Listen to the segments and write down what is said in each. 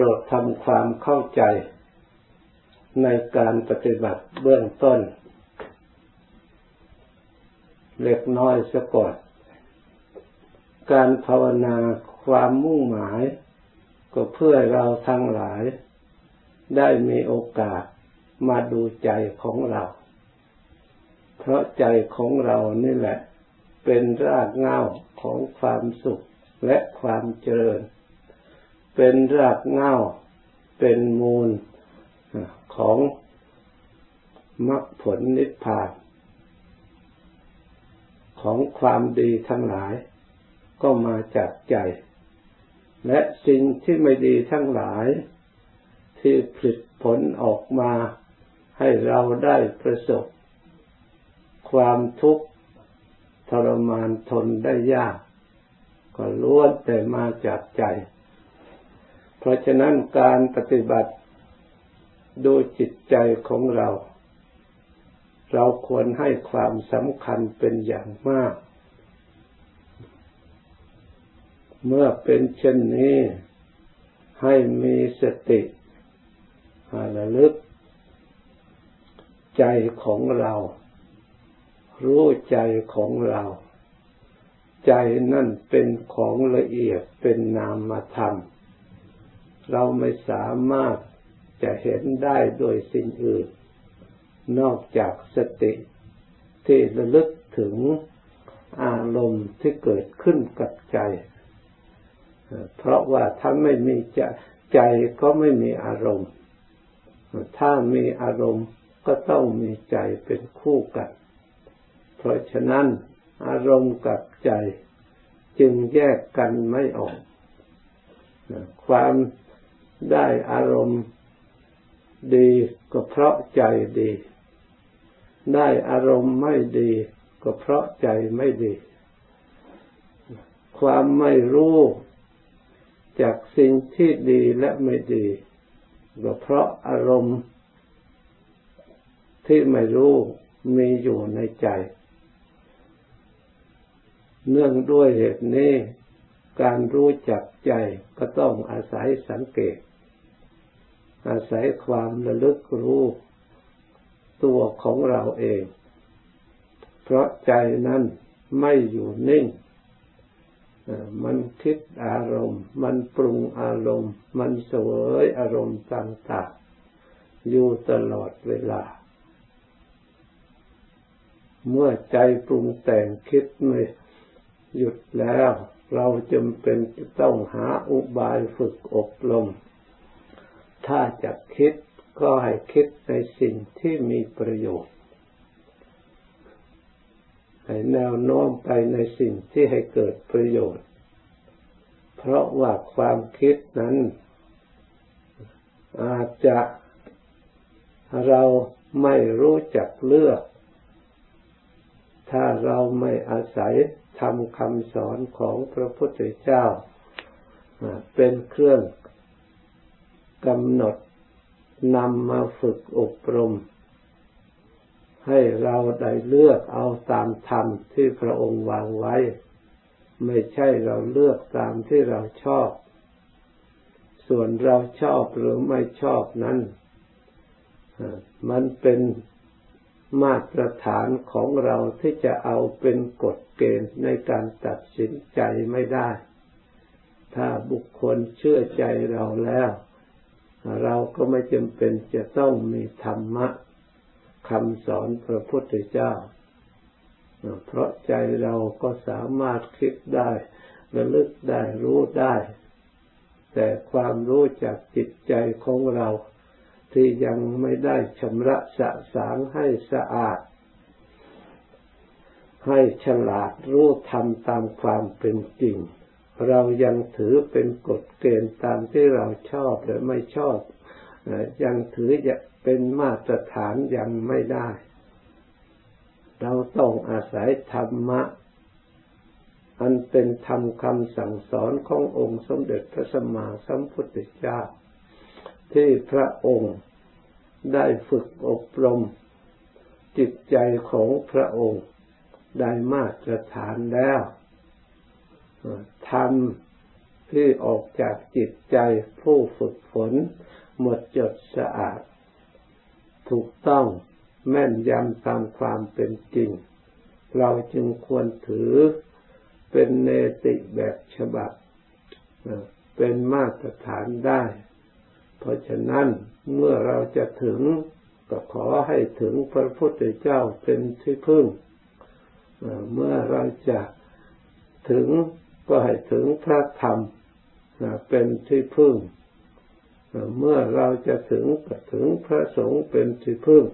รดทำความเข้าใจในการปฏิบัติเบื้องต้น เล็กน้อยสะก่อนการภาวนาความมุ่งหมาย ก็เพื่อเราทั้งหลาย ได้มีโอกาสมาดูใจของเรา เพราะใจของเรานี่แหละ เป็นรากเหง้าของความสุขและความเจริญ เป็นรากเง้า เป็นมูลของมรรคผลนิพพาน ของความดีทั้งหลาย ก็มาจากใจ และสิ่งที่ไม่ดีทั้งหลาย ที่ผลิตผลออกมาให้เราได้ประสบ ความทุกข์ทรมานทนได้ยาก ก็ล้วนแต่มาจากใจ เพราะฉะนั้นการปฏิบัติดูจิตใจของเรา เราควรให้ความสำคัญเป็นอย่างมาก เมื่อเป็นเช่นนี้ ให้มีสติระลึก ใจของเรา รู้ใจของเรา ใจนั่นเป็นของละเอียดเป็นนามธรรม เราไม่สามารถจะเห็นได้โดยสิ่งอื่น นอกจากสติที่ระลึกถึงอารมณ์ที่เกิดขึ้นกับใจ เพราะว่าถ้าไม่มีใจใจก็ไม่มีอารมณ์ ถ้ามีอารมณ์ก็ต้องมีใจเป็นคู่กัน เพราะฉะนั้นอารมณ์กับใจจึงแยกกันไม่ออก ความ ได้อารมณ์ดีก็เพราะใจดี ได้อารมณ์ไม่ดีก็เพราะใจไม่ดี ความไม่รู้จากสิ่งที่ดีและไม่ดีก็เพราะอารมณ์ที่ไม่รู้มีอยู่ในใจ เนื่องด้วยเหตุนี้ การรู้จักใจก็ต้องอาศัยสังเกต อาศัยความระลึกรู้ตัวของเราเอง เพราะใจนั้นไม่อยู่นิ่ง มันคิดอารมณ์ มันปรุงอารมณ์ มันเสวยอารมณ์ต่างๆอยู่ตลอดเวลา เมื่อใจปรุงแต่งคิดไม่หยุดแล้ว เราจำเป็นจะต้องหาอุบายฝึกอบรม ถ้าจะคิดก็ให้คิดในสิ่งที่มีประโยชน์ ให้แนวโน้มไปในสิ่งที่ให้เกิดประโยชน์ เพราะว่าความคิดนั้น อาจจะเราไม่รู้จักเลือก ถ้าเราไม่อาศัยทำคำสอนของพระพุทธเจ้า เป็นเครื่อง กำหนดนำมาฝึกอบรม ให้เราได้เลือกเอาตามธรรมที่พระองค์วางไว้ ไม่ใช่เราเลือกตามที่เราชอบ ส่วนเราชอบหรือไม่ชอบนั้น มันเป็นมาตรฐานของเราที่จะเอาเป็นกฎเกณฑ์ในการตัดสินใจไม่ได้ ถ้าบุคคลเชื่อใจเราแล้ว เราก็ไม่จำเป็นจะต้องมีธรรมะคำสอนพระพุทธเจ้า เพราะใจเราก็สามารถคิดได้ระลึกได้รู้ได้ แต่ความรู้จากจิตใจของเรา ที่ยังไม่ได้ชำระสะสางให้สะอาด ให้ฉลาดรู้ทำตามความเป็นจริง เรายังถือเป็นกฎเกณฑ์ตามที่เราชอบหรือไม่ชอบยังถือจะเป็นมาตรฐานยังไม่ได้ เราต้องอาศัยธรรมะ อันเป็นธรรมคำสั่งสอนขององค์สมเด็จพระสัมมาสัมพุทธเจ้า ที่พระองค์ได้ฝึกอบรม จิตใจของพระองค์ได้มาตรฐานแล้ว ทที่ออกจากจิตใจผู้ฝึกฝน หมดจดสะอาด ถูกต้องแม่นยำตามความเป็นจริง เราจึงควรถือเป็นเนติแบบฉบับ เป็นมาตรฐานได้ เพราะฉะนั้นเมื่อเราจะถึงก็ขอให้ถึงพระพุทธเจ้าเป็นที่พึ่ง เมื่อเราจะถึง ก็ให้ถึงพระธรรมเป็นที่พึ่ง เมื่อเราจะถึงถึงพระสงฆ์เป็นที่พึ่ง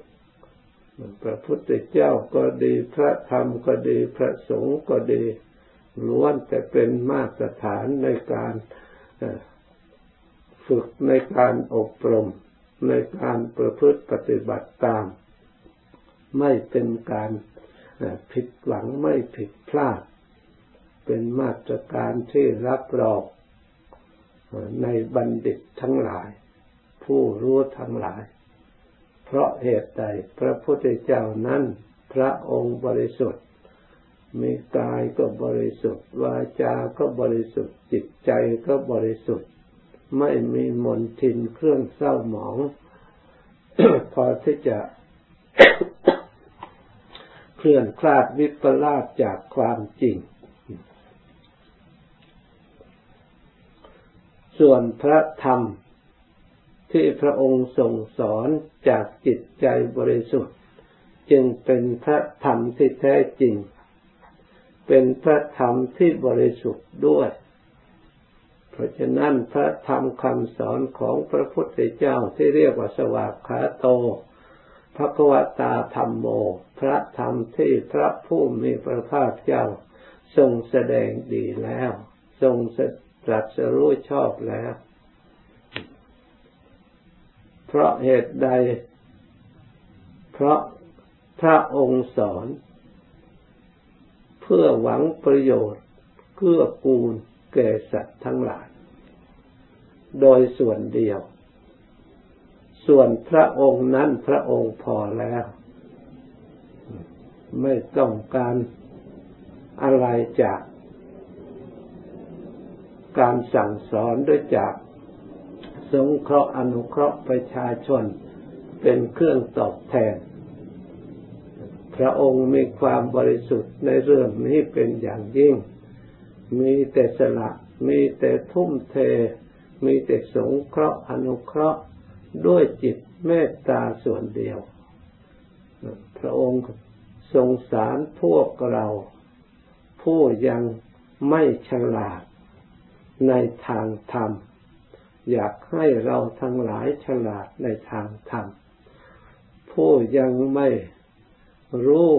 พระพุทธเจ้าก็ดีพระธรรมก็ดีพระสงฆ์ก็ดีล้วนแต่เป็นมาตรฐานในการฝึกในการอบรม ในการประพฤติปฏิบัติตาม ไม่เป็นการผิดหวังไม่ผิดพลาด เป็นมาตรการที่รับรองในบัณฑิตทั้งหลาย ผู้รู้ทั้งหลาย เพราะเหตุใดพระพุทธเจ้านั้นพระองค์บริสุทธิ์ มีกายก็บริสุทธิ์ วาจาก็บริสุทธิ์ จิตใจก็บริสุทธิ์ ไม่มีมนทินเครื่องเศร้าหมอง พอที่จะเคลื่อนคลาดวิปลาสจากความจริง ส่วนพระธรรมที่พระองค์ทรงสอนจากจิตใจบริสุทธิ์ จึงเป็นพระธรรมที่แท้จริง เป็นพระธรรมที่บริสุทธิ์ด้วย เพราะฉะนั้นพระธรรมคำสอนของพระพุทธเจ้าที่เรียกว่าสวากขาโตพระกวตาธรรมโม พระธรรมที่พระผู้มีพระภาคเจ้า ทรงแสดงดีแล้ว ทรง ตรัสรู้ชอบแล้ว เพราะเหตุใด เพราะพระองค์สอน เพื่อหวังประโยชน์เพื่อกูลแก่สัตว์ทั้งหลาย โดยส่วนเดียว ส่วนพระองค์นั้นพระองค์พอแล้ว ไม่ต้องการอะไรจาก การสั่งสอนด้วยจากสงเคราะห์อนุเคราะห์ประชาชนเป็นเครื่องตอบแทน พระองค์มีความบริสุทธิ์ในเรื่องนี้เป็นอย่างยิ่ง มีแต่สละ มีแต่ทุ่มเท มีแต่สงเคราะห์อนุเคราะห์ด้วยจิตเมตตาส่วนเดียว พระองค์ทรงสารพวกเรา ผู้ยังไม่ฉลาด ในทางธรรม อยากให้เราทั้งหลายฉลาดในทางธรรม ผู้ยังไม่รู้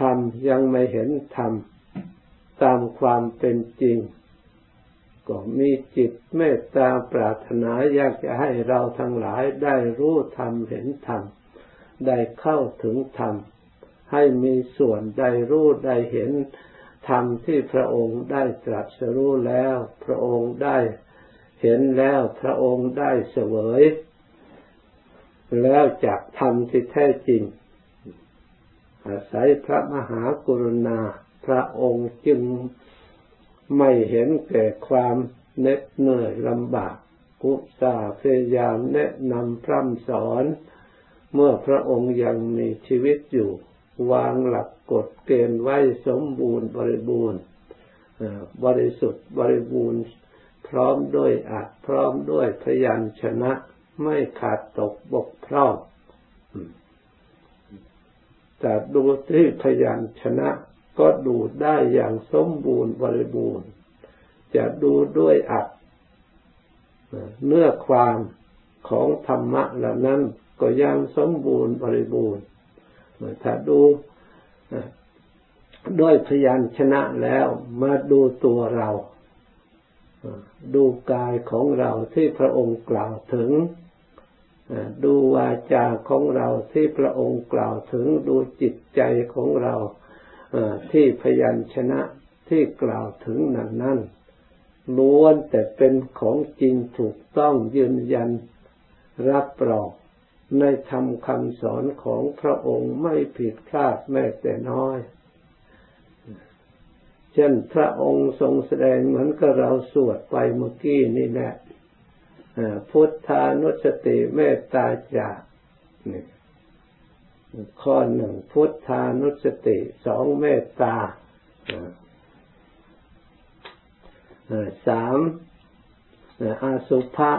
ธรรมยังไม่เห็นธรรม ตามความเป็นจริง ก็มีจิตเมตตาปรารถนาอยากจะให้เราทั้งหลายได้รู้ธรรมเห็นธรรม ได้เข้าถึงธรรม ให้มีส่วนได้รู้ได้เห็น ธรรมที่พระองค์ได้ตรัสรู้แล้ว พระองค์ได้เห็นแล้ว พระองค์ได้เสวย แล้วจากธรรมที่แท้จริง อาศัยพระมหากรุณา พระองค์จึงไม่เห็นแก่ความเหน็ดเหนื่อยลำบาก กุศาพยายามแนะนำพร่ำสอน เมื่อพระองค์ยังมีชีวิตอยู่ วางหลักกฎเกณฑ์ไว้สมบูรณ์บริบูรณ์บริสุทธิ์บริบูรณ์ พร้อมด้วยอัดพร้อมด้วยพยัญชนะ ไม่ขาดตกบกพร่องจะดูที่พยัญชนะก็ดูได้อย่างสมบูรณ์บริบูรณ์ จะดูด้วยอัดเนื้อความของธรรมะเหล่านั้นก็ยังสมบูรณ์บริบูรณ์ ถ้าดูด้วยพยัญชนะแล้วมาดูตัวเรา ดูกายของเราที่พระองค์กล่าวถึง ดูวาจาของเราที่พระองค์กล่าวถึง ดูจิตใจของเราที่พยัญชนะที่กล่าวถึงนั้นนั้นล้วนแต่เป็นของจริงถูกต้องยืนยันรับรอง ในธรรมคำสอนของพระองค์ไม่ผิดพลาดแม้แต่น้อย เช่นพระองค์ทรงแสดงเหมือนกับเราสวดไปเมื่อกี้นี่แหละพุทธานุสติเมตตาจากนี่ข้อหนึ่งพุทธานุสติสองเมตตาสามอาสุภะ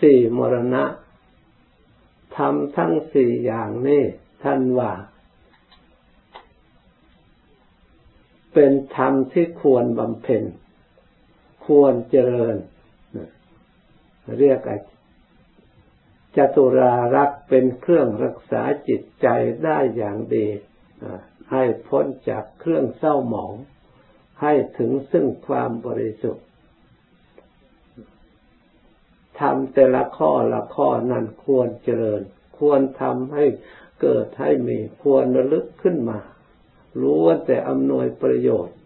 สี่มรณะ ทำทั้งสี่อย่างนี้ท่านว่า เป็นธรรมที่ควรบำเพ็ญ ควรเจริญ เรียกจตุรารักเป็นเครื่องรักษาจิตใจได้อย่างดีให้พ้นจากเครื่องเศร้าหมอง ให้ถึงซึ่งความบริสุทธิ์ ทำแต่ละข้อละข้อนั้นควรเจริญ ควรทำให้เกิดให้มีควรระลึกขึ้นมา รู้ว่าแต่อำนวยประโยชน์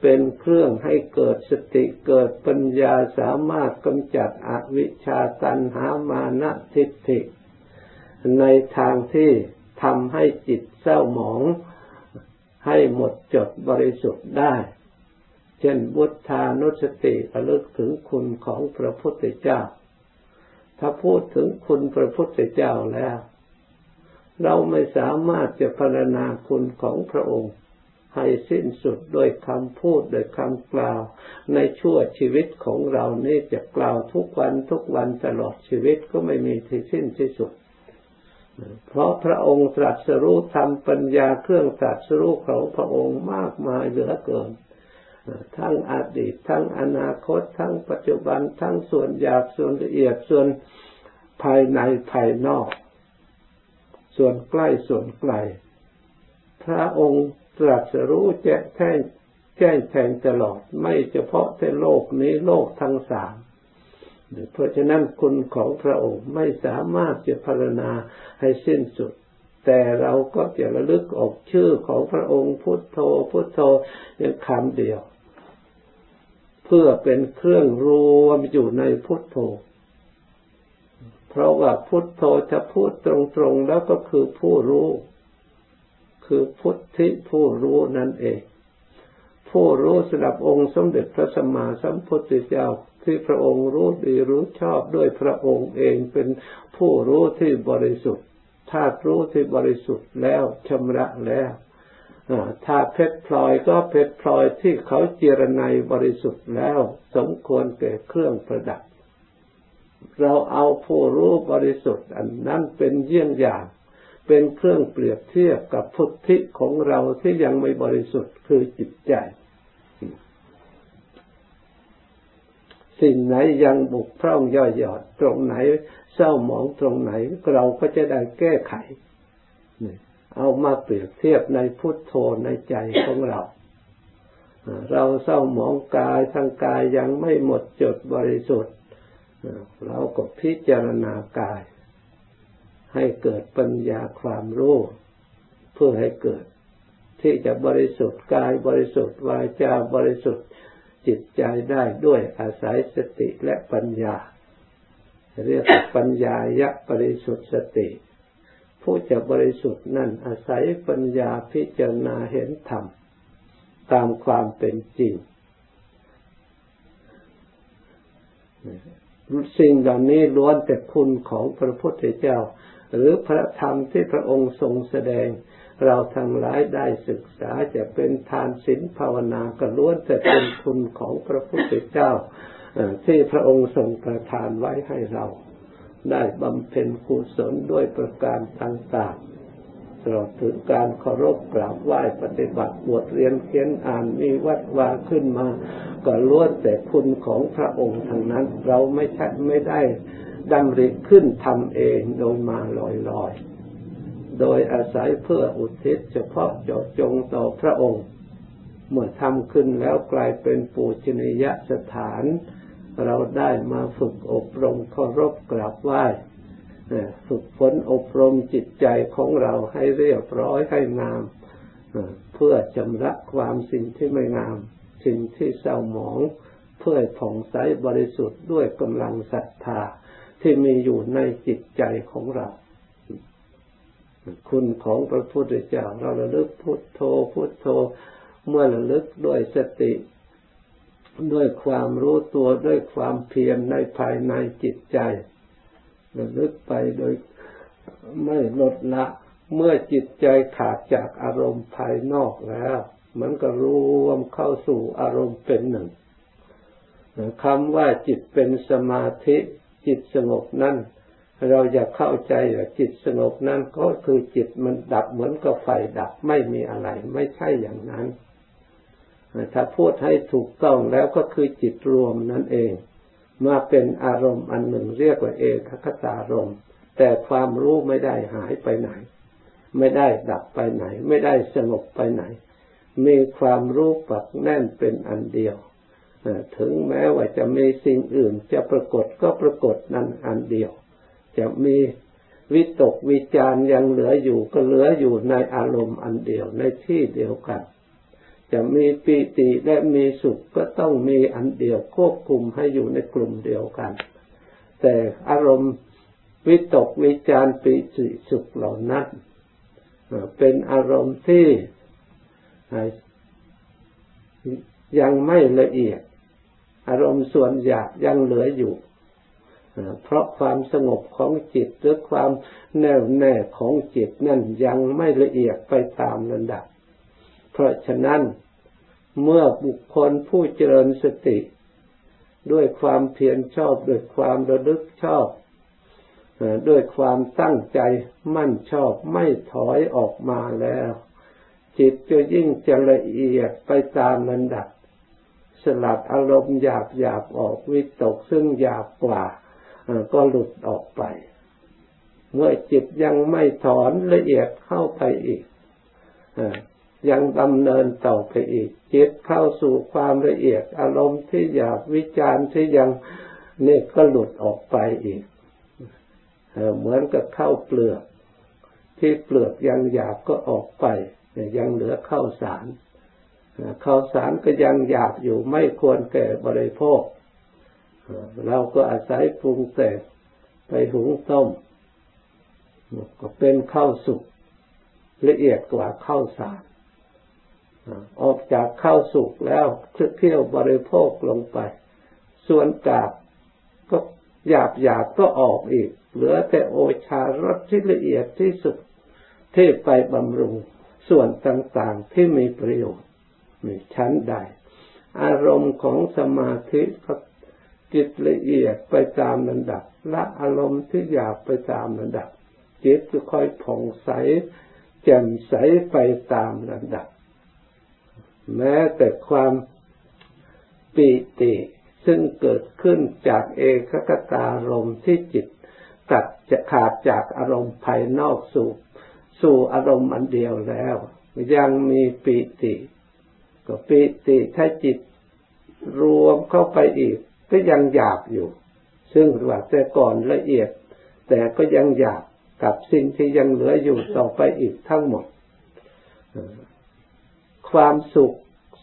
เป็นเครื่องให้เกิดสติเกิดปัญญาสามารถกำจัดอวิชชาตันหามานะทิฏฐิ ในทางที่ทำให้จิตเศร้าหมองให้หมดจดบริสุทธิ์ได้ เช่นบุทธานุสติระลึกถึงคุณของพระพุทธเจ้า ถ้าพูดถึงคุณพระพุทธเจ้าแล้ว เราไม่สามารถจะพรรณนาคุณของพระองค์ ให้สิ้นสุดด้วยคำพูดโดยคำกล่าว ในชั่วชีวิตของเรานี่จะกล่าวทุกวันทุกวันตลอดชีวิตก็ไม่มีที่สิ้นที่สุดเพราะพระองค์ตรัสรู้ทำปัญญาเครื่องตรัสรู้ของพระองค์มากมายเหลือเกิน ทั้งอดีต ทั้งอนาคต ทั้งปัจจุบัน ทั้งส่วนหยาบส่วนละเอียดส่วนภายในภายนอก ส่วนใกล้ส่วนไกล พระองค์ตรัสรู้แจ้งแทงแจ้งแทงตลอดไม่เฉพาะแต่โลกนี้โลกทั้งสามเพราะฉะนั้นคุณของพระองค์ไม่สามารถจะพรณนาให้สิ้นสุด แต่เราก็จะระลึกออกชื่อของพระองค์พุทโธพุทโธย่างคำเดียว เพื่อเป็นเครื่องรวมอยู่ในพุทโธ เพราะว่าพุทโธจะพูดตรงๆแล้วก็คือผู้รู้ คือพุทธิผู้รู้นั่นเอง ผู้รู้สำหรับองค์สมเด็จพระสัมมาสัมพุทธเจ้าที่พระองค์รู้ดีรู้ชอบด้วยพระองค์เองเป็นผู้รู้ที่บริสุทธิ์ถ้ารู้ที่บริสุทธิ์แล้วชำระแล้ว ถ้าเพชรพลอยก็เพชรพลอยที่เขาเจรไนบริสุทธิ์แล้ว สมควรแก่เครื่องประดับ เราเอาผู้รู้บริสุทธิ์ อันนั้นเป็นเยี่ยงอย่างเป็นเครื่องเปรียบเทียบกับพุทธิของเราที่ยังไม่บริสุทธิ์คือจิตใจ สิ่งไหนยังบุกพร่องย่อยหยอดตรงไหน เศร้าหมองตรงไหน เราก็จะได้แก้ไข เอามาเปรียบเทียบในพุทโธในใจของเรา เราเศร้าหมองกายทางกายยังไม่หมดจดบริสุทธิ์ เราก็พิจารณากาย ให้เกิดปัญญาความรู้เพื่อให้เกิด ที่จะบริสุทธิ์กายบริสุทธิ์วาจาบริสุทธิ์จิตใจได้ด้วยอาศัยสติและปัญญา เรียกปัญญายะบริสุทธิ์สติ ผู้จะบริสุทธิ์นั่นอาศัยปัญญาพิจารณาเห็นธรรมตามความเป็นจริง สิ่งเหล่านี้ล้วนแต่คุณของพระพุทธเจ้า หรือพระธรรมที่พระองค์ทรงแสดง เราทั้งหลายได้ศึกษาจะเป็นทานศีลภาวนาก็ล้วนแต่เป็นคุณของพระพุทธเจ้า ที่พระองค์ทรงประทานไว้ให้เรา ได้บำเพ็ญกุศลด้วยประการต่างๆตลอดถึงการเคารพกราบไหว้ปฏิบัติบทเรียนเขียนอ่านมีวัดวาขึ้นมา ก็ล้วนแต่คุณของพระองค์ทั้งนั้น เราไม่ใช่ไม่ได้ดำริขึ้นทำเองโดยมาลอยๆ โดยอาศัยเพื่ออุทิศเฉพาะเจาะจงต่อพระองค์ เมื่อทำขึ้นแล้วกลายเป็นปูชนียสถาน เราได้มาฝึกอบรมเคารพกราบไหว้ฝึกฝนอบรมจิตใจของเราให้เรียบร้อยให้งามเพื่อชำระความสิ่งที่ไม่งาม สิ่งที่เศร้าหมอง เพื่อผ่องใสบริสุทธิ์ด้วยกำลังศรัทธาที่มีอยู่ในจิตใจของเรา คุณของพระพุทธเจ้าเราระลึกพุทโธพุทโธ เมื่อระลึกด้วยสติ ด้วยความรู้ตัวด้วยความเพียรในภายในจิตใจระลึกไปโดยไม่ลดละ เมื่อจิตใจขาดจากอารมณ์ภายนอกแล้ว มันก็รวมเข้าสู่อารมณ์เป็นหนึ่งคำว่าจิตเป็นสมาธิจิตสงบนั้นเราจะเข้าใจว่าจิตสงบนั้นก็คือจิตมันดับเหมือนกับไฟดับไม่มีอะไร ไม่ใช่อย่างนั้น ถ้าพูดให้ถูกต้องแล้วก็คือจิตรวมนั่นเอง มาเป็นอารมณ์อันหนึ่งเรียกว่าเอกคตารมณ์ แต่ความรู้ไม่ได้หายไปไหน ไม่ได้ดับไปไหน ไม่ได้สงบไปไหน มีความรู้ปักแน่นเป็นอันเดียว ถึงแม้ว่าจะมีสิ่งอื่น จะปรากฏก็ปรากฏนั้นอันเดียว จะมีวิตกวิจารยังเหลืออยู่ก็เหลืออยู่ในอารมณ์อันเดียวในที่เดียวกัน จะมีปิติและมีสุขก็ต้องมีอันเดียวควบคุมให้อยู่ในกลุ่มเดียวกัน แต่อารมณ์วิตกวิจารปิติสุขเหล่านั้นเป็นอารมณ์ที่ยังไม่ละเอียด อารมณ์ส่วนหยาบยังเหลืออยู่ เพราะความสงบของจิตหรือความแน่วแน่ของจิตนั่นยังไม่ละเอียดไปตามระดับ เพราะฉะนั้น เมื่อบุคคลผู้เจริญสติ ด้วยความเพียรชอบ ด้วยความระลึกชอบด้วยความตั้งใจมั่นชอบไม่ถอยออกมาแล้ว จิตจะยิ่งจะละเอียดไปตามระดับ สลัดอารมณ์หยาบหยาบออกวิตกซึ่งหยาบกว่าก็หลุดออกไป เมื่อจิตยังไม่ถอนละเอียดเข้าไปอีก ยังดำเนินต่อไปอีก จิตเข้าสู่ความละเอียดอารมณ์ที่หยาบวิจารณ์ที่ยังนี่ก็หลุดออกไปอีกเหมือนกับเข้าเปลือก ที่เปลือกยังหยาบก็ออกไปยังเหลือเข้าสารข้าวสารก็ยังหยาบอยู่ไม่ควรแก่บริโภค เราก็อาศัยปรุงแต่งไปหุงต้ม ก็เป็นข้าวสุกละเอียดกว่าข้าวสาร ออกจากข้าวสุกแล้วเคี่ยวบริโภคลงไป ส่วนกาบก็หยาบหยาบก็ออกอีก เหลือแต่โอชารสที่ละเอียดที่สุดที่ไปบำรุงส่วนต่างๆที่มีประโยชน์นี่ชั้นใด อารมณ์ของสมาธิก็จิตละเอียดไปตามระดับ ละอารมณ์ที่หยาบไปตามระดับ จิตจะค่อยผ่องใสแจ่มใสไปตามระดับ แม้แต่ความปิติซึ่งเกิดขึ้นจากเอกคตารมณ์ที่จิตตัดจะขาดจากอารมณ์ภายนอกสู่สู่อารมณ์อันเดียวแล้ว ยังมีปิติ ก็ปิติถ้าจิตรวมเข้าไปอีก ก็ยังหยาบอยู่ ซึ่งว่าแต่ก่อนละเอียด แต่ก็ยังหยาบกับสิ่งที่ยังเหลืออยู่ต่อไปอีกทั้งหมด ความสุข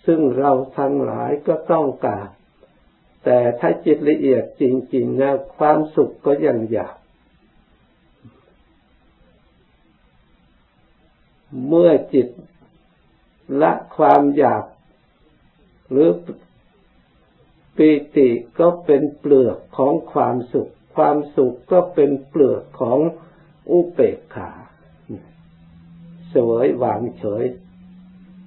ซึ่งเราทั้งหลายก็ต้องการ แต่ถ้าจิตละเอียดจริงๆแล้วความสุขก็ยังหยาบเมื่อจิตละความอยาก หรือปีติก็เป็นเปลือกของความสุข ความสุขก็เป็นเปลือกของอุเปกขา สวยวางเฉย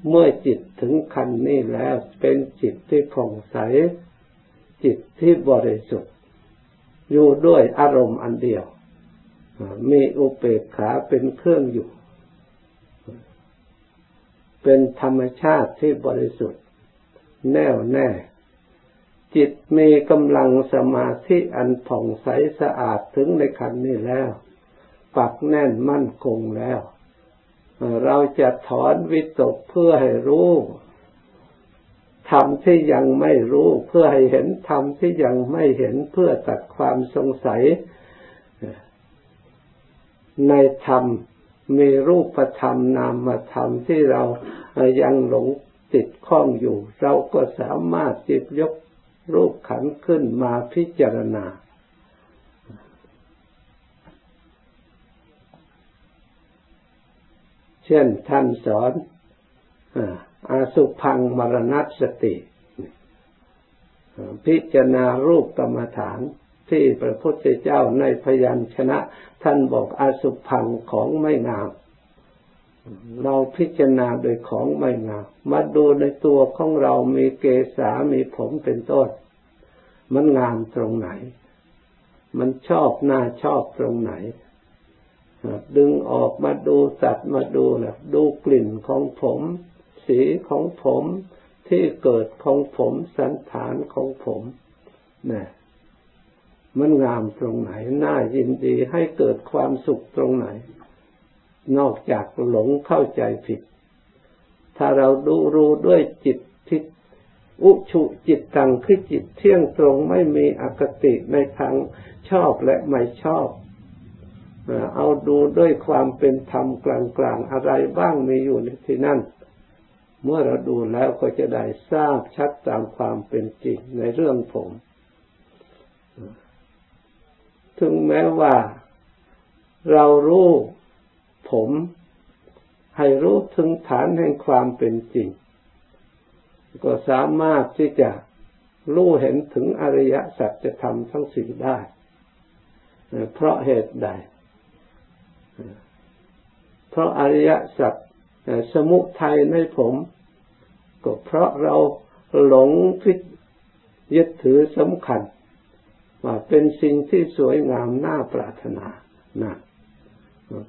เมื่อจิตถึงคันนี้แล้วเป็นจิตที่ผ่องใส จิตที่บริสุทธิ์ อยู่ด้วยอารมณ์อันเดียว มีอุเปกขาเป็นเครื่องอยู่ เป็นธรรมชาติที่บริสุทธิ์ แน่วแน่ จิตมีกำลังสมาธิอันผ่องใสสะอาดถึงในขันนี้แล้ว ปักแน่นมั่นคงแล้ว เราจะถอนวิตกเพื่อให้รู้ธรรมที่ยังไม่รู้เพื่อให้เห็นธรรมที่ยังไม่เห็นเพื่อตัดความสงสัย ในธรรมมีรูปธรรมนามธรรมที่เรายังหลงติดข้องอยู่ เราก็สามารถจิตยกรูปขันขึ้นมาพิจารณา เช่นท่านสอนอาสุพังมรณสติ พิจารณารูปกรรมฐานที่พระพุทธเจ้าในพยัญชนะ ท่านบอกอาสุพังของไม่งาม เราพิจารณาโดยของไม่งาม มาดูในตัวของเรามีเกษามีผมเป็นต้น มันงามตรงไหน มันชอบหน้าชอบตรงไหน ดึงออกมาดูสัตว์มาดูนะดูกลิ่นของผม สีของผมที่เกิดของผมสันฐานของผมนะมันงามตรงไหน น่ายินดีให้เกิดความสุขตรงไหน นอกจากหลงเข้าใจผิด ถ้าเราดูรู้ด้วยจิตทิอุชุจิตตังคือจิตเที่ยงตรงไม่มีอคติในทางชอบและไม่ชอบ เอาดูด้วยความเป็นธรรมกลางๆ อะไรบ้างมีอยู่ในที่นั่น เมื่อเราดูแล้วก็จะได้ทราบชัดตามความเป็นจริงในเรื่องผม ถึงแม้ว่า เรารู้ผม ให้รู้ถึงฐานแห่งความเป็นจริง ก็สามารถที่จะรู้เห็นถึงอริยสัจธรรมทั้งสี่ได้ เพราะเหตุใด เพราะอริยสัจสมุทัยในผม ก็เพราะเราหลงพิยึดถือสำคัญ ว่าเป็นสิ่งที่สวยงามน่าปรารถนานะ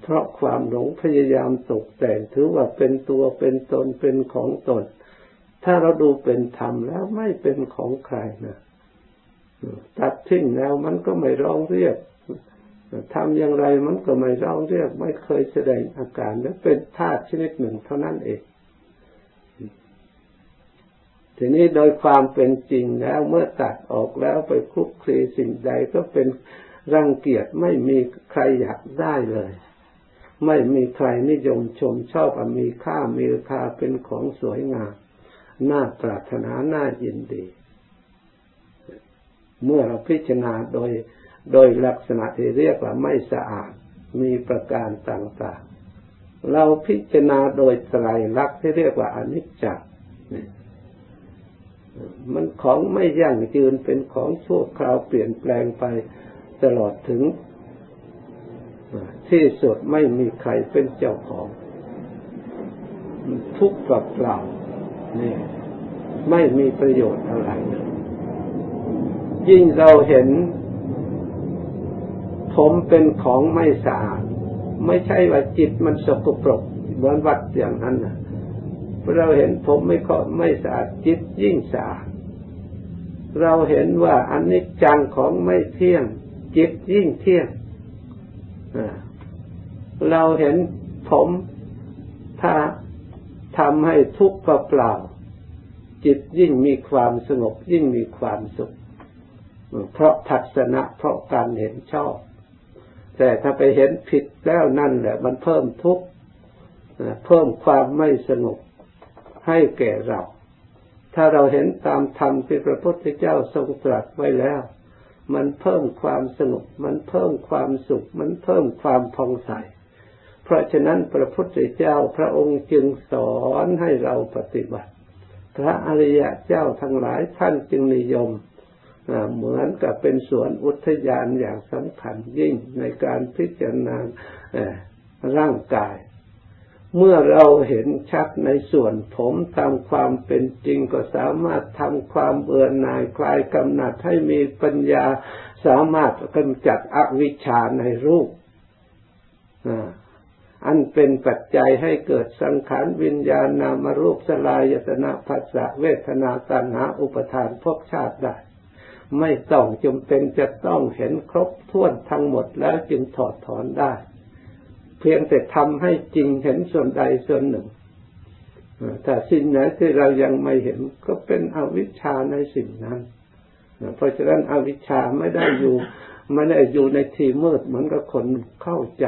เพราะความหลงพยายามตกแต่งถือว่าเป็นตัวเป็นตนเป็นของตน ถ้าเราดูเป็นธรรมแล้วไม่เป็นของใครนะตัดทิ้งแล้วมันก็ไม่ร้องเรียก ทำอย่างไรมันก็ไม่ร้องเรียกไม่เคยแสดงอาการและเป็นธาตุชนิดหนึ่งเท่านั้นเอง ทีนี้โดยความเป็นจริงแล้วเมื่อตัดออกแล้วไปคลุกคลีสิ่งใดก็เป็นรังเกียจไม่มีใครอยากได้เลย ไม่มีใครนิยมชมชอบมีค่ามีราคาเป็นของสวยงามน่าปรารถนาน่ายินดี เมื่อเราพิจารณาโดย โดยลักษณะที่เรียกว่าไม่สะอาดมีประการต่างๆ เราพิจารณาโดยไตรลักษณ์ที่เรียกว่าอนิจจ์มันของไม่ยั่งยืนเป็นของชั่วคราวเปลี่ยนแปลงไปตลอดถึง ที่สุดไม่มีใครเป็นเจ้าของ ทุกข์เปล่านี่ไม่มีประโยชน์อะไร ยิ่งเราเห็น มเป็นของไม่สะอาด ไม่ใช่ว่าจิตมันสกปรกเหมือนวัดอย่างนั้นนะเราเห็นผมไม่ก็ไม่สะอาดจิตยิ่งสะอาดเราเห็นว่าอันนี้จังของไม่เที่ยง จิตยิ่งเที่ยงเราเห็นผมถ้าทำให้ทุกข์เปล่า จิตยิ่งมีความสงบยิ่งมีความสุข เพราะทัศนะเพราะการเห็นชอบ แต่ถ้าไปเห็นผิดแล้วนั่นแหละ มันเพิ่มทุกข์เพิ่มความไม่สงบให้แก่เรา ถ้าเราเห็นตามธรรมที่พระพุทธเจ้าทรงตรัสไว้แล้ว มันเพิ่มความสงบมันเพิ่มความสุข มันเพิ่มความพองใส เพราะฉะนั้นพระพุทธเจ้าพระองค์จึงสอนให้เราปฏิบัติ พระอริยะเจ้าทั้งหลายท่านจึงนิยม เหมือนกับเป็นสวนอุทยานอย่างสำคัญยิ่งในการพิจารณาร่างกาย เมื่อเราเห็นชัดในส่วนผมตามความเป็นจริงก็สามารถทำความเบื่อหน่ายคลายกำหนัดให้มีปัญญาสามารถกำจัดอวิชชาในรูปอันเป็นปัจจัยให้เกิดสังขารวิญญาณนามรูปสลายตนาภัสสะเวทนาตัณหาอุปทานภพชาติได้ ไม่ต้องจำเป็นจะต้องเห็นครบถ้วนทั้งหมดแล้วจึงถอดถอนได้ เพียงแต่ทำให้จริงเห็นส่วนใดส่วนหนึ่งถ้าสิ่งไหนที่เรายังไม่เห็นก็เป็นอวิชชาในสิ่งนั้น เพราะฉะนั้นอวิชชาไม่ได้อยู่ไม่ได้อยู่ในที่มืดเหมือนกับคนเข้าใจ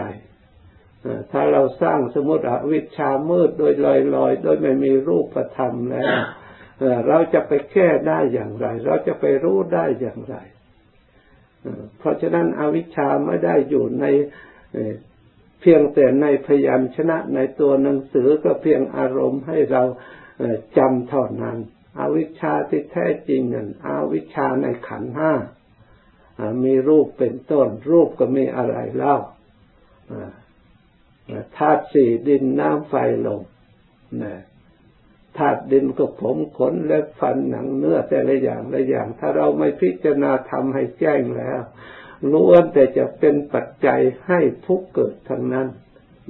ถ้าเราสร้างสมมติอวิชชามืดโดยลอยๆ โดยไม่มีรูปธรรมแล้ว เราจะไปแก้ได้อย่างไร เราจะไปรู้ได้อย่างไร เพราะฉะนั้นอวิชชาไม่ได้อยู่ในเพียงแต่ในพยัญชนะในตัวหนังสือก็เพียงอารมณ์ให้เราจำเท่านั้น อวิชชาที่แท้จริงนั่นอวิชชาในขันห้ามีรูปเป็นต้น รูปก็มีอะไรเล่าธาตุสี่ดินน้ำไฟลมนะ ธาตุดินก็ผมขนและฟันหนังเนื้อแต่ละอย่างละอย่าง ถ้าเราไม่พิจารณาทำให้แจ้งแล้วล้วนแต่จะเป็นปัจจัยให้ทุกเกิดทั้งนั้น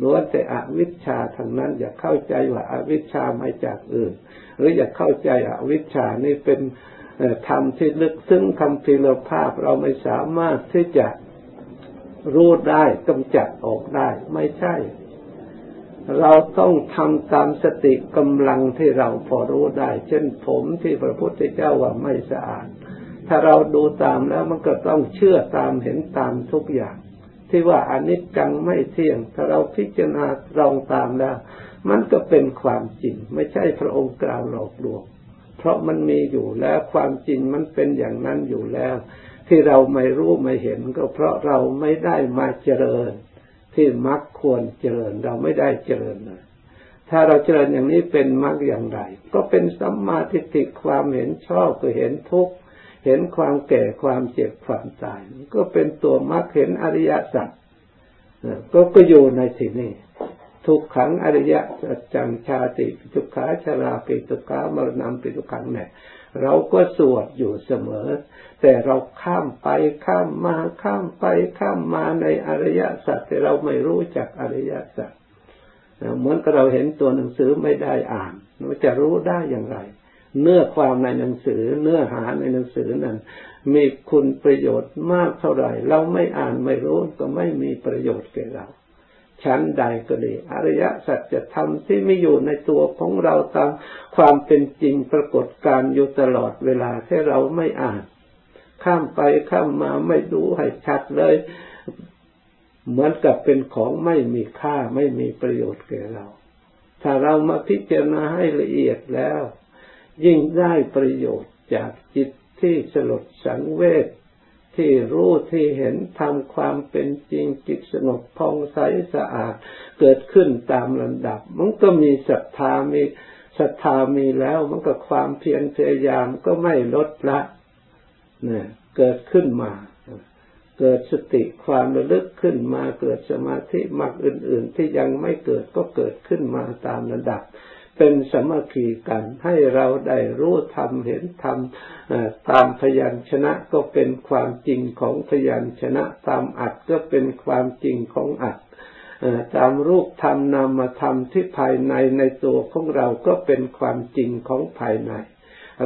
ล้วนแต่อวิชชาทั้งนั้น อย่าเข้าใจว่าอาวิชชามาจากอื่น หรืออย่าเข้าใจอวิชชานี่เป็นธรรมที่ลึกซึ้งคำพิรภาพเราไม่สามารถที่จะรู้ได้กำจัดออกได้ ไม่ใช่ เราต้องทำตามสติกำลังที่เราพอรู้ได้ เช่นผมที่พระพุทธเจ้าว่าไม่สะอาด ถ้าเราดูตามแล้วมันก็ต้องเชื่อตามเห็นตามทุกอย่าง ที่ว่าอนิจจังไม่เที่ยง ถ้าเราพิจารณาลองตามแล้ว มันก็เป็นความจริง ไม่ใช่พระองค์กล่าวหลอกลวง เพราะมันมีอยู่แล้วความจริงมันเป็นอย่างนั้นอยู่แล้ว ที่เราไม่รู้ไม่เห็นก็เพราะเราไม่ได้มาเจริญ ที่มักควรเจริญ เราไม่ได้เจริญนะถ้าเราเจริญอย่างนี้เป็นมรรคอย่างไร ก็เป็นสัมมาทิฏฐิความเห็นชอบก็เห็นทุกข์เห็นความแก่ความเจ็บความตาย ก็เป็นตัวมรรคเห็นอริยสัจก็ก็อยู่ในที่งนี้ทุกขังอริยสัจจังชาติปิทุขาชราปิทุขามรณะปิทุขังเนี่ย เราก็สวดอยู่เสมอ แต่เราข้ามไปข้ามมาข้ามไปข้ามมาในอริยสัจแต่เราไม่รู้จักอริยสัจเหมือนกับเราเห็นตัวหนังสือไม่ได้อ่านเราจะรู้ได้อย่างไร เนื้อความในหนังสือเนื้อหาในหนังสือนั้นมีคุณประโยชน์มากเท่าไหร่ เราไม่อ่านไม่รู้ก็ไม่มีประโยชน์แก่เรา ชั้นใดก็ดีอริยสัจธรรมที่ไม่อยู่ในตัวของเราตามความเป็นจริงปรากฏการอยู่ตลอดเวลาที่เราไม่อ่าน ข้ามไปข้ามมาไม่ดูให้ชัดเลย เหมือนกับเป็นของไม่มีค่าไม่มีประโยชน์แก่เรา ถ้าเรามาพิจารณาให้ละเอียดแล้ว ยิ่งได้ประโยชน์จากจิตที่สลดสังเวช ที่รู้ที่เห็นทำความเป็นจริงจิตสงบพองใสสะอาด เกิดขึ้นตามลำดับ มันก็มีศรัทธามีศรัทธามีแล้วมันก็ความเพียรพยายามก็ไม่ลดละเนี่ยเกิดขึ้นมา เกิดสติความระลึกขึ้นมา เกิดสมาธิมากอื่น ๆ ที่ยังไม่เกิดก็เกิดขึ้นมาตามระดับ เป็นสมัคคีกัน ให้เราได้รู้ธรรมเห็นธรรมตามพยัญชนะก็เป็นความจริงของพยัญชนะ ตามอัดก็เป็นความจริงของอัดตามรูปธรรมนามธรรมที่ภายในในตัวของเราก็เป็นความจริงของภายใน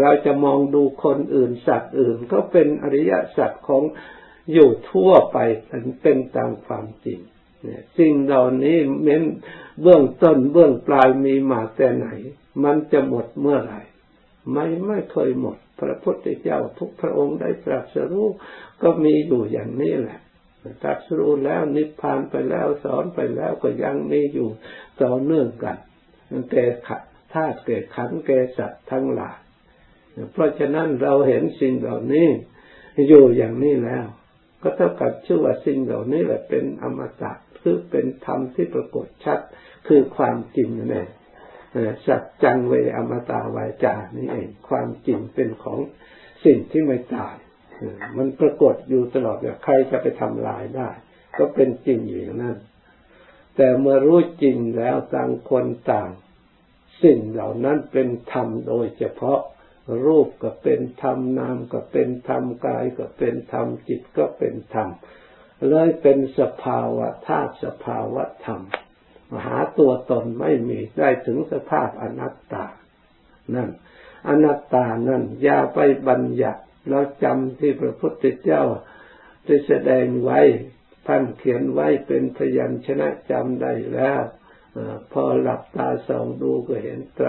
เราจะมองดูคนอื่นสัตว์อื่นก็เป็นอริยสัจของอยู่ทั่วไปเป็นตามความจริง สิ่งเหล่านี้เม้นเบื้องต้นเบื้องปลายมีมาแต่ไหน มันจะหมดเมื่อไหร่ไม่ไม่เคยหมด พระพุทธเจ้าทุกพระองค์ได้ตรัสรู้ก็มีอยู่อย่างนี้แหละตรัสรู้แล้วนิพพานไปแล้วสอนไปแล้วก็ยังมีอยู่ต่อเนื่องกันแก่ขัดธาตุแก่ขันแก่สัตว์ทั้งหลายเพราะฉะนั้นเราเห็นสิ่งเหล่านี้อยู่อย่างนี้แล้ว ก็เท่ากับชื่อว่าสิ่งเหล่านี้แหละเป็นอมตะ คือเป็นธรรมที่ปรากฏชัดคือความจริงนี่เองสัจจังเวอมตาวายจานี่เอง ความจริงเป็นของสิ่งที่ไม่ตายมันปรากฏอยู่ตลอดใครจะไปทำลายได้ ก็เป็นจริงอยู่นั่นแต่เมื่อรู้จริงแล้วต่างคนต่าง สิ่งเหล่านั้นเป็นธรรมโดยเฉพาะรูปก็เป็นธรรมนามก็เป็นธรรมกายก็เป็นธรรมจิตก็เป็นธรรม เลยเป็นสภาวะธาตุสภาวะธรรม หาตัวตนไม่มีได้ถึงสภาพอนัตตา นั่น อนัตตานั่นอย่าไปบัญญัติเราจำที่พระพุทธเจ้าได้แสดงไว้ท่านเขียนไว้เป็นพยัญชนะจำได้แล้วอพอหลับตาส่องดูก็เห็นไตร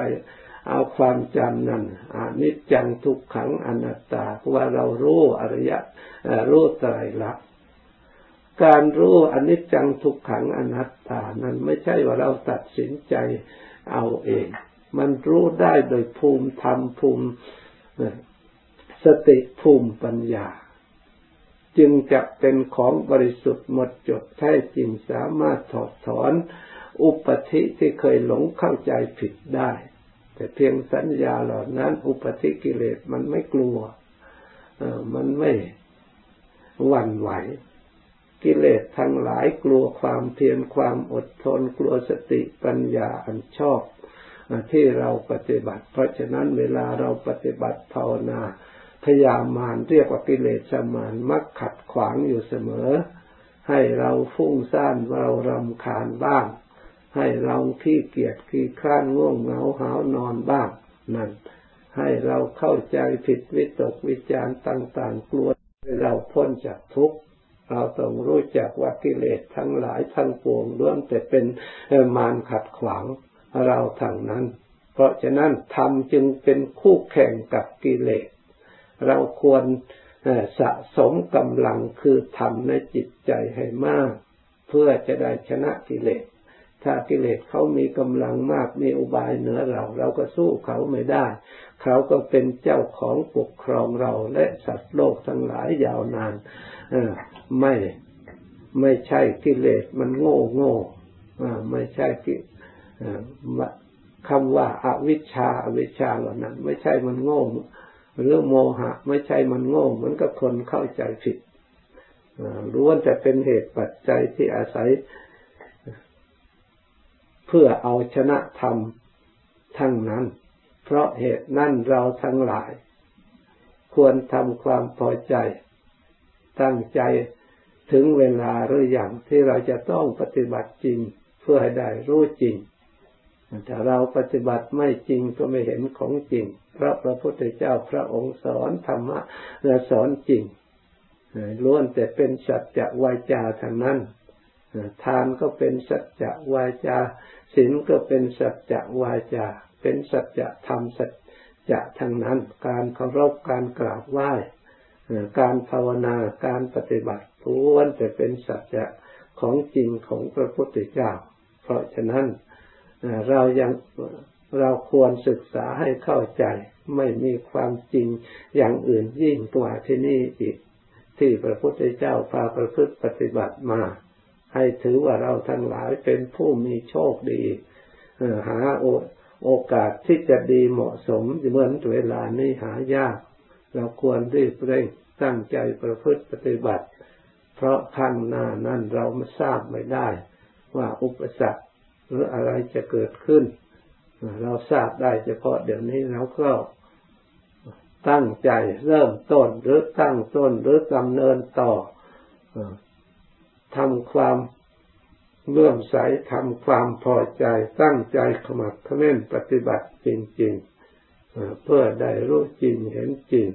เอาความจำนั้นอนิจจังทุกขังอนัตตาว่าเรารู้อริยะรู้ไตรลักษณ การรู้อนิจจังทุกขังอนัตตา นั้นไม่ใช่ว่าเราตัดสินใจเอาเอง มันรู้ได้โดยภูมิธรรมภูมิสติภูมิปัญญา จึงจะเป็นของบริสุทธิ์หมดจดแท้จริงสามารถถอดถอน อุปธิที่เคยหลงเข้าใจผิดได้ แต่เพียงสัญญาเหล่านั้น อุปธิกิเลสมันไม่กลัวมันไม่หวั่นไหว กิเลสทั้งหลายกลัวความเพียรความอดทนกลัวสติปัญญาอันชอบที่เราปฏิบัติ เพราะฉะนั้นเวลาเราปฏิบัติภาวนาพยามารเรียกว่ากิเลสมานมักขัดขวางอยู่เสมอ ให้เราฟุ้งซ่านเรารำคาญบ้าง ให้เราขี้เกียจขี้คร้านง่วงเหงาหาวนอนบ้างนั่นให้เราเข้าใจผิดวิตกวิจารณ์ต่าง ๆ กลัวเราพ้นจากทุกข์ เราต้องรู้จักว่ากิเลสทั้งหลายทั้งปวงล้วนแต่เป็นมารขัดขวางเราทางนั้น เพราะฉะนั้นธรรมจึงเป็นคู่แข่งกับกิเลส เราควรสะสมกำลังคือธรรมในจิตใจให้มาก เพื่อจะได้ชนะกิเลส ถ้ากิเลสเขามีกำลังมากมีอุบายเหนือเรา เราก็สู้เขาไม่ได้ เขาก็เป็นเจ้าของปกครองเราและสัตว์โลกทั้งหลายยาวนานไม่ไม่ใช่กิเลสมันโง่โง่ไม่ใช่กิคำว่าอาวิชชาอวิชชาเหล่านั้น ไม่ใช่มันโง่ หรือโมหะ ไม่ใช่มันโง่เหมือนกับคนเข้าใจผิดล้วนแต่เป็นเหตุปัจจัยที่อาศัย พื่อเอาชนะธรรมทั้งนั้น เพราะเหตุนั้นเราทั้งหลาย ควรทำความพอใจ ตั้งใจถึงเวลาหรืออย่างที่เราจะต้องปฏิบัติจริงเพื่อให้ได้รู้จริงถ้าเราปฏิบัติไม่จริงก็ไม่เห็นของจริง เพราะพระพุทธเจ้าพระองค์สอนธรรมะและสอนจริงล้วนแต่เป็นสัจจะวาจาทางนั้น ทานก็เป็นสัจจะวาจาศีลก็เป็นสัจจะวาจา เป็นสัจจะธรรมสัจจะทางนั้น การเคารพการกราบไหว้การภาวนาการปฏิบัติล้วนแต่เป็นสัจจะของจริงของพระพุทธเจ้า เพราะฉะนั้นเรายังเราควรศึกษาให้เข้าใจ ไม่มีความจริงอย่างอื่นยิ่งกว่าที่นี่อีก ที่พระพุทธเจ้าพาประพฤติปฏิบัติมา ให้ถือว่าเราทั้งหลายเป็นผู้มีโชคดีหาโอกาสที่จะดีเหมาะสมเหมือนเวลานี้หายาก เราควรรีบเร่งตั้งใจประพฤติปฏิบัติ เพราะข้างหน้านั้นเราไม่ทราบไม่ได้ ว่าอุปสรรคหรืออะไรจะเกิดขึ้น เราทราบได้เฉพาะเดี๋ยวนี้เราก็ตั้งใจเริ่มต้นหรือตั้งต้นหรือดำเนินต่อ ทำความเลื่อมใสทำความพอใจตั้งใจขมักขม้นปฏิบัติจริง ๆ เพื่อได้รู้จริงเห็นจริง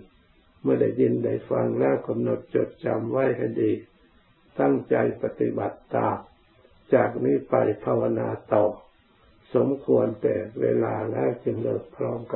เมื่อได้ยินได้ฟังแล้วกำหนดจดจำไว้ให้ดี ตั้งใจปฏิบัติตามจากนี้ไปภาวนาต่อ สมควรแต่เวลาแล้วจึงเลิกพร้อมกัน